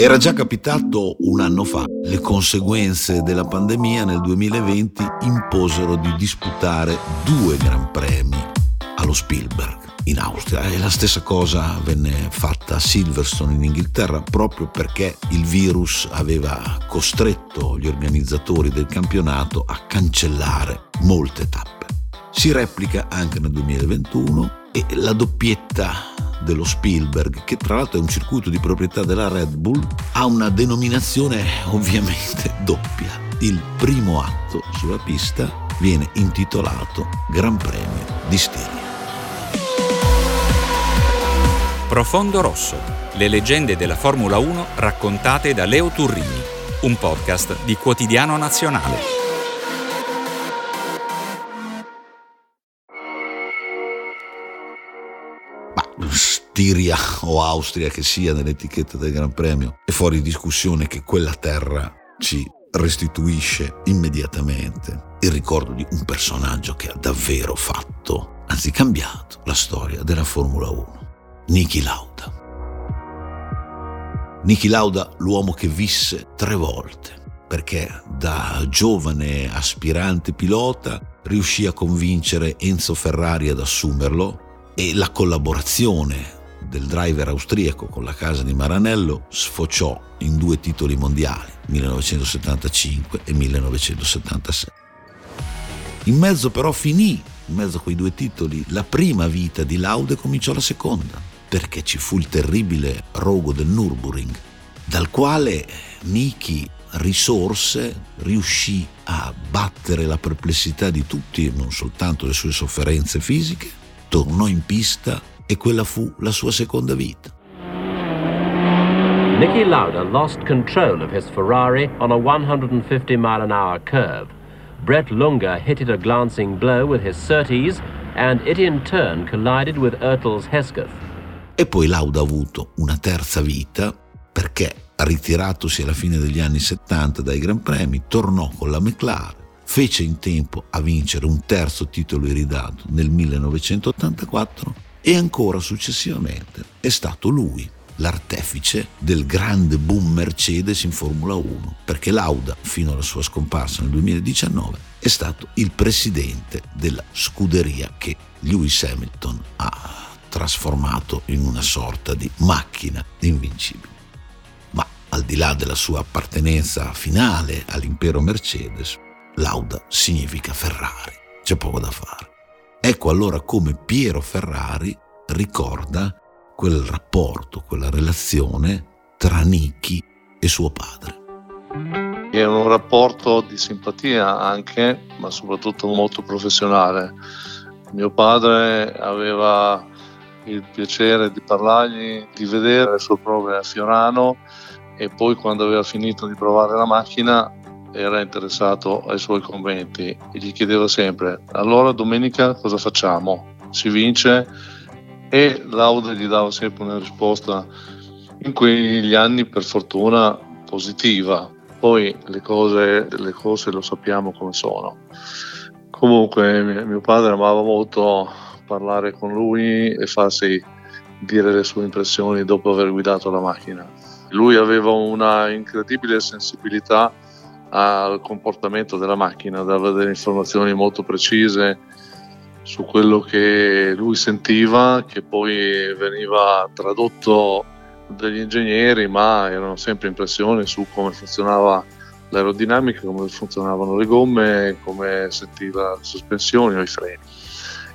Era già capitato un anno fa. Le conseguenze della pandemia nel 2020 imposero di disputare due Gran Premi allo Spielberg in Austria e la stessa cosa venne fatta a Silverstone in Inghilterra proprio perché il virus aveva costretto gli organizzatori del campionato a cancellare molte tappe. Si replica anche nel 2021 e la doppietta dello Spielberg, che tra l'altro è un circuito di proprietà della Red Bull, ha una denominazione ovviamente doppia. Il primo atto sulla pista viene intitolato Gran Premio di Stiria. Profondo Rosso, le leggende della Formula 1 raccontate da Leo Turrini, un podcast di Quotidiano Nazionale. Stiria o Austria che sia nell'etichetta del Gran Premio, è fuori discussione che quella terra ci restituisce immediatamente il ricordo di un personaggio che ha davvero fatto, anzi cambiato, la storia della Formula 1, Niki Lauda. Niki Lauda, l'uomo che visse tre volte, perché da giovane aspirante pilota riuscì a convincere Enzo Ferrari ad assumerlo e la collaborazione del driver austriaco con la casa di Maranello sfociò in due titoli mondiali, 1975 e 1976. In mezzo però finì, in mezzo a quei due titoli, la prima vita di Laude cominciò la seconda, perché ci fu il terribile rogo del Nürburgring, dal quale Niki risorse, riuscì a battere la perplessità di tutti, non soltanto le sue sofferenze fisiche, tornò in pista e quella fu la sua seconda vita. Niki Lauda lost control of his Ferrari on a 150 mile an hour curve. Brett Lunga hit it a glancing blow with his Surtees and it in turn collided with Ertel's Hesketh. E poi Lauda ha avuto una terza vita perché, ritiratosi alla fine degli anni 70 dai Gran Premi, tornò con la McLaren, fece in tempo a vincere un terzo titolo iridato nel 1984 e ancora successivamente è stato lui l'artefice del grande boom Mercedes in Formula 1, perché Lauda, fino alla sua scomparsa nel 2019, è stato il presidente della scuderia che Lewis Hamilton ha trasformato in una sorta di macchina invincibile. Ma al di là della sua appartenenza finale all'impero Mercedes, Lauda significa Ferrari, c'è poco da fare. Ecco allora come Piero Ferrari ricorda quel rapporto, quella relazione tra Nicky e suo padre. È un rapporto di simpatia anche, ma soprattutto molto professionale. Mio padre aveva il piacere di parlargli, di vedere le sue prove a Fiorano e poi quando aveva finito di provare la macchina era interessato ai suoi conventi e gli chiedeva sempre allora domenica cosa facciamo? Si vince? E Lauda gli dava sempre una risposta in quegli anni per fortuna positiva. Poi le cose, le cose lo sappiamo come sono. Comunque mio padre amava molto parlare con lui e farsi dire le sue impressioni dopo aver guidato la macchina. Lui aveva una incredibile sensibilità al comportamento della macchina, dava delle informazioni molto precise su quello che lui sentiva, che poi veniva tradotto dagli ingegneri, ma erano sempre impressioni su come funzionava l'aerodinamica, come funzionavano le gomme, come sentiva le sospensioni o i freni.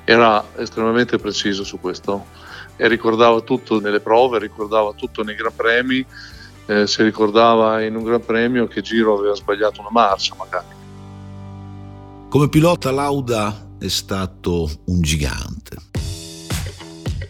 Era estremamente preciso su questo e ricordava tutto nelle prove, ricordava tutto nei Gran Premi eh, si ricordava in un Gran Premio che Giro aveva sbagliato una marcia magari. Come pilota Lauda è stato un gigante.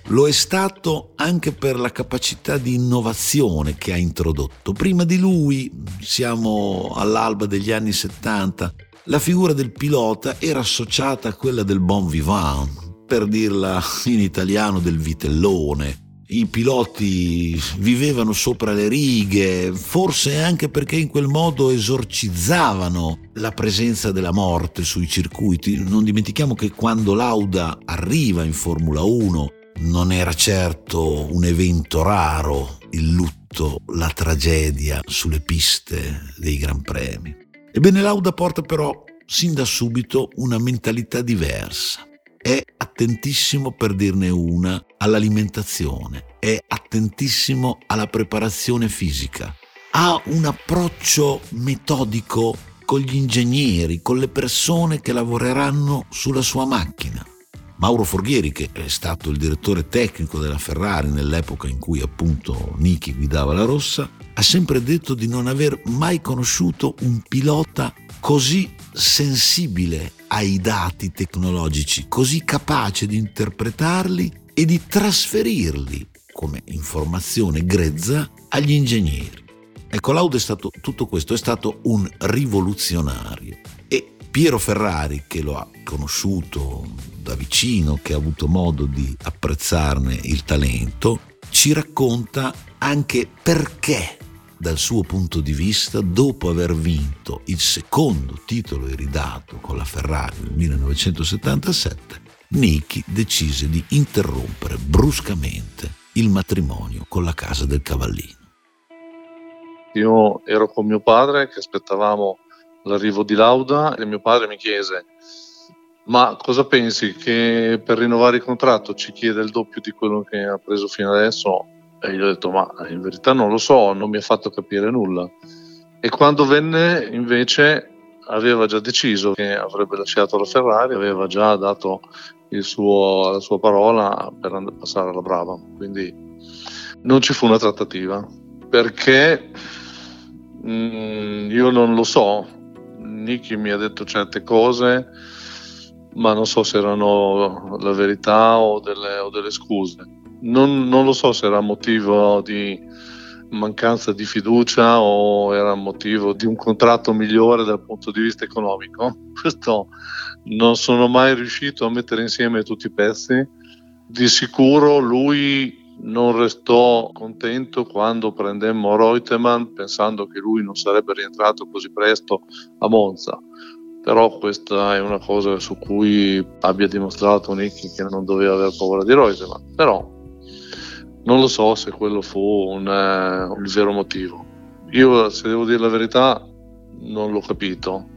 Lo è stato anche per la capacità di innovazione che ha introdotto. Prima di lui, siamo all'alba degli anni 70, la figura del pilota era associata a quella del bon vivant, per dirla in italiano del vitellone, i piloti vivevano sopra le righe, forse anche perché in quel modo esorcizzavano la presenza della morte sui circuiti. Non dimentichiamo che quando Lauda arriva in Formula 1 Non era certo un evento raro il lutto, la tragedia sulle piste dei Gran Premi. Ebbene Lauda porta però sin da subito una mentalità diversa. È attentissimo, per dirne una, all'alimentazione, è attentissimo alla preparazione fisica, ha un approccio metodico con gli ingegneri, con le persone che lavoreranno sulla sua macchina. Mauro Forghieri, che è stato il direttore tecnico della Ferrari nell'epoca in cui appunto Niki guidava la rossa, ha sempre detto di non aver mai conosciuto un pilota così sensibile ai dati tecnologici, così capace di interpretarli e di trasferirli come informazione grezza agli ingegneri. Ecco, Lauda è stato tutto questo, è stato un rivoluzionario. E Piero Ferrari, che lo ha conosciuto da vicino, che ha avuto modo di apprezzarne il talento, ci racconta anche perché, dal suo punto di vista, dopo aver vinto il secondo titolo iridato con la Ferrari nel 1977, Niki decise di interrompere bruscamente il matrimonio con la casa del cavallino. Io ero con mio padre che aspettavamo l'arrivo di Lauda e mio padre mi chiese ma cosa pensi che per rinnovare il contratto ci chiede il doppio di quello che ha preso fino adesso? E gli ho detto ma in verità non lo so, non mi ha fatto capire nulla. E quando venne invece aveva già deciso che avrebbe lasciato la Ferrari, aveva già dato suo, la sua parola per passare alla Brava, quindi non ci fu una trattativa perché Mm, io non lo so. Nicky mi ha detto certe cose, ma non so se erano la verità o delle, o delle scuse. Non, non, lo so se era motivo di mancanza di fiducia o era motivo di un contratto migliore dal punto di vista economico. Questo non sono mai riuscito a mettere insieme tutti i pezzi. Di sicuro lui non restò contento quando prendemmo Reutemann pensando che lui non sarebbe rientrato così presto a Monza. Però questa è una cosa su cui abbia dimostrato Nicky che non doveva aver paura di Reutemann. Però non lo so se quello fu un, eh, un vero motivo. Io, se devo dire la verità, non l'ho capito.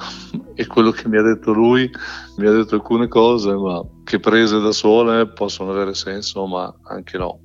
e quello che mi ha detto lui, mi ha detto alcune cose, ma che prese da sole possono avere senso, ma anche no.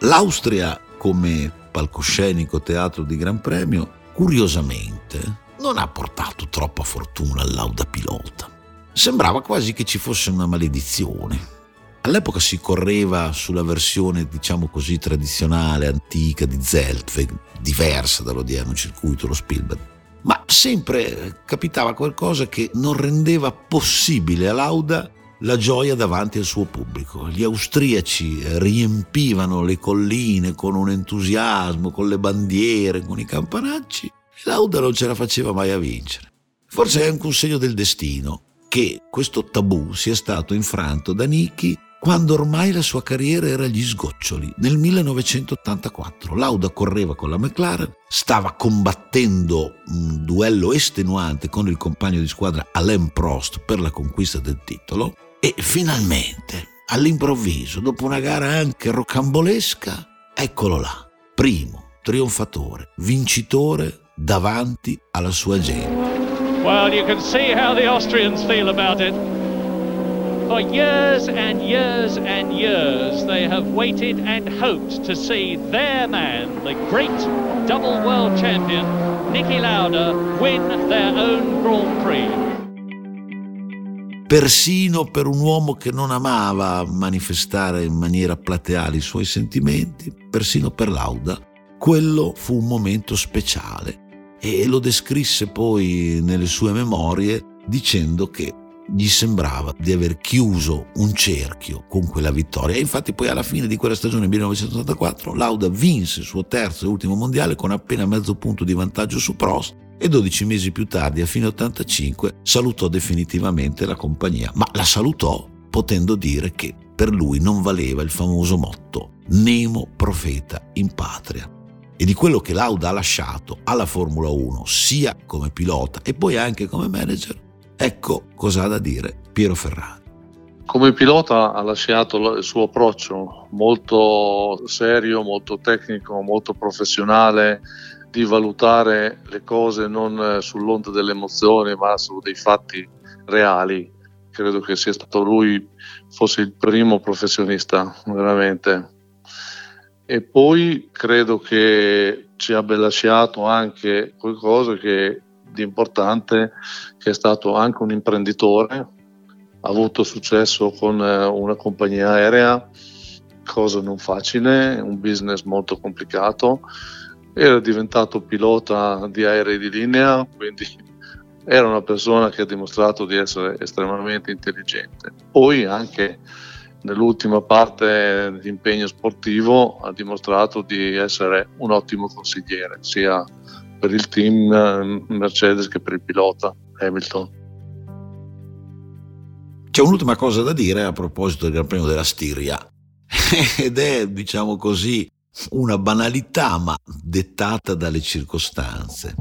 L'Austria come palcoscenico teatro di Gran Premio, curiosamente, non ha portato troppa fortuna all'Auda pilota. Sembrava quasi che ci fosse una maledizione All'epoca si correva sulla versione, diciamo così, tradizionale, antica di Zeltweg, diversa dall'odierno circuito, lo Spielberg. Ma sempre capitava qualcosa che non rendeva possibile a Lauda la gioia davanti al suo pubblico. Gli austriaci riempivano le colline con un entusiasmo, con le bandiere, con i campanacci, e Lauda non ce la faceva mai a vincere. Forse è anche un segno del destino che questo tabù sia stato infranto da Nicky quando ormai la sua carriera era agli sgoccioli. Nel 1984 Lauda correva con la McLaren, stava combattendo un duello estenuante con il compagno di squadra Alain Prost per la conquista del titolo e finalmente, all'improvviso, dopo una gara anche rocambolesca, eccolo là, primo, trionfatore, vincitore davanti alla sua gente. Well, you can see how the Austrians feel about it. For years and years and years, they have waited and hoped to see their man, the great double world champion, Niki Lauda, win their own Grand Prix. Persino per un uomo che non amava manifestare in maniera plateale i suoi sentimenti, persino per Lauda, quello fu un momento speciale e lo descrisse poi nelle sue memorie dicendo che gli sembrava di aver chiuso un cerchio con quella vittoria e infatti poi alla fine di quella stagione 1984 Lauda vinse il suo terzo e ultimo mondiale con appena mezzo punto di vantaggio su Prost e 12 mesi più tardi, a fine 85, salutò definitivamente la compagnia, ma la salutò potendo dire che per lui non valeva il famoso motto Nemo profeta in patria. E di quello che Lauda ha lasciato alla Formula 1, sia come pilota e poi anche come manager, Ecco cosa ha da dire Piero Ferrari. Come pilota ha lasciato il suo approccio molto serio, molto tecnico, molto professionale, di valutare le cose non sull'onda delle emozioni ma su dei fatti reali. Credo che sia stato lui, fosse il primo professionista veramente. E poi credo che ci abbia lasciato anche qualcosa che di importante, che è stato anche un imprenditore, ha avuto successo con eh, una compagnia aerea, cosa non facile, un business molto complicato, era diventato pilota di aerei di linea, quindi era una persona che ha dimostrato di essere estremamente intelligente. Poi anche nell'ultima parte di impegno sportivo ha dimostrato di essere un ottimo consigliere, sia per il team eh, Mercedes che per il pilota Hamilton. C'è un'ultima cosa da dire a proposito del Gran Premio della Stiria ed è, diciamo così, una banalità ma dettata dalle circostanze.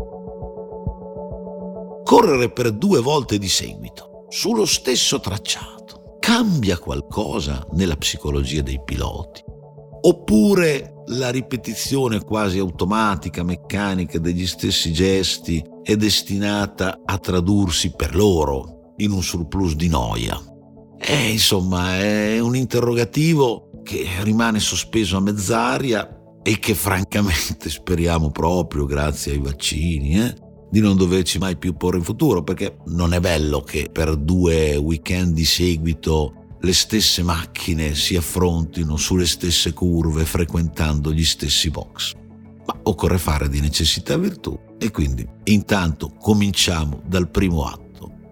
Correre per due volte di seguito sullo stesso tracciato cambia qualcosa nella psicologia dei piloti? Oppure la ripetizione quasi automatica, meccanica degli stessi gesti è destinata a tradursi per loro in un surplus di noia? Eh, insomma, è un interrogativo che rimane sospeso a mezz'aria e che francamente speriamo proprio, grazie ai vaccini, eh, di non doverci mai più porre in futuro, perché non è bello che per due weekend di seguito le stesse macchine si affrontino sulle stesse curve frequentando gli stessi box. Ma occorre fare di necessità virtù e quindi intanto cominciamo dal primo atto.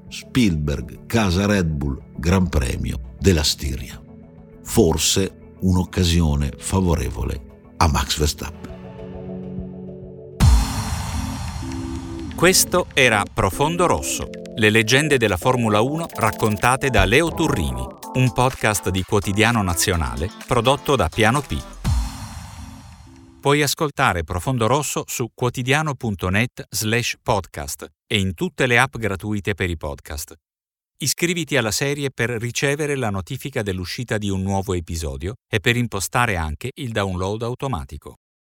Spielberg, casa Red Bull, Gran Premio della Stiria. Forse un'occasione favorevole a Max Verstappen. Questo era Profondo Rosso, le leggende della Formula 1 raccontate da Leo Turrini, un podcast di quotidiano nazionale prodotto da Piano P. Puoi ascoltare Profondo Rosso su quotidiano.net slash podcast e in tutte le app gratuite per i podcast. Iscriviti alla serie per ricevere la notifica dell'uscita di un nuovo episodio e per impostare anche il download automatico.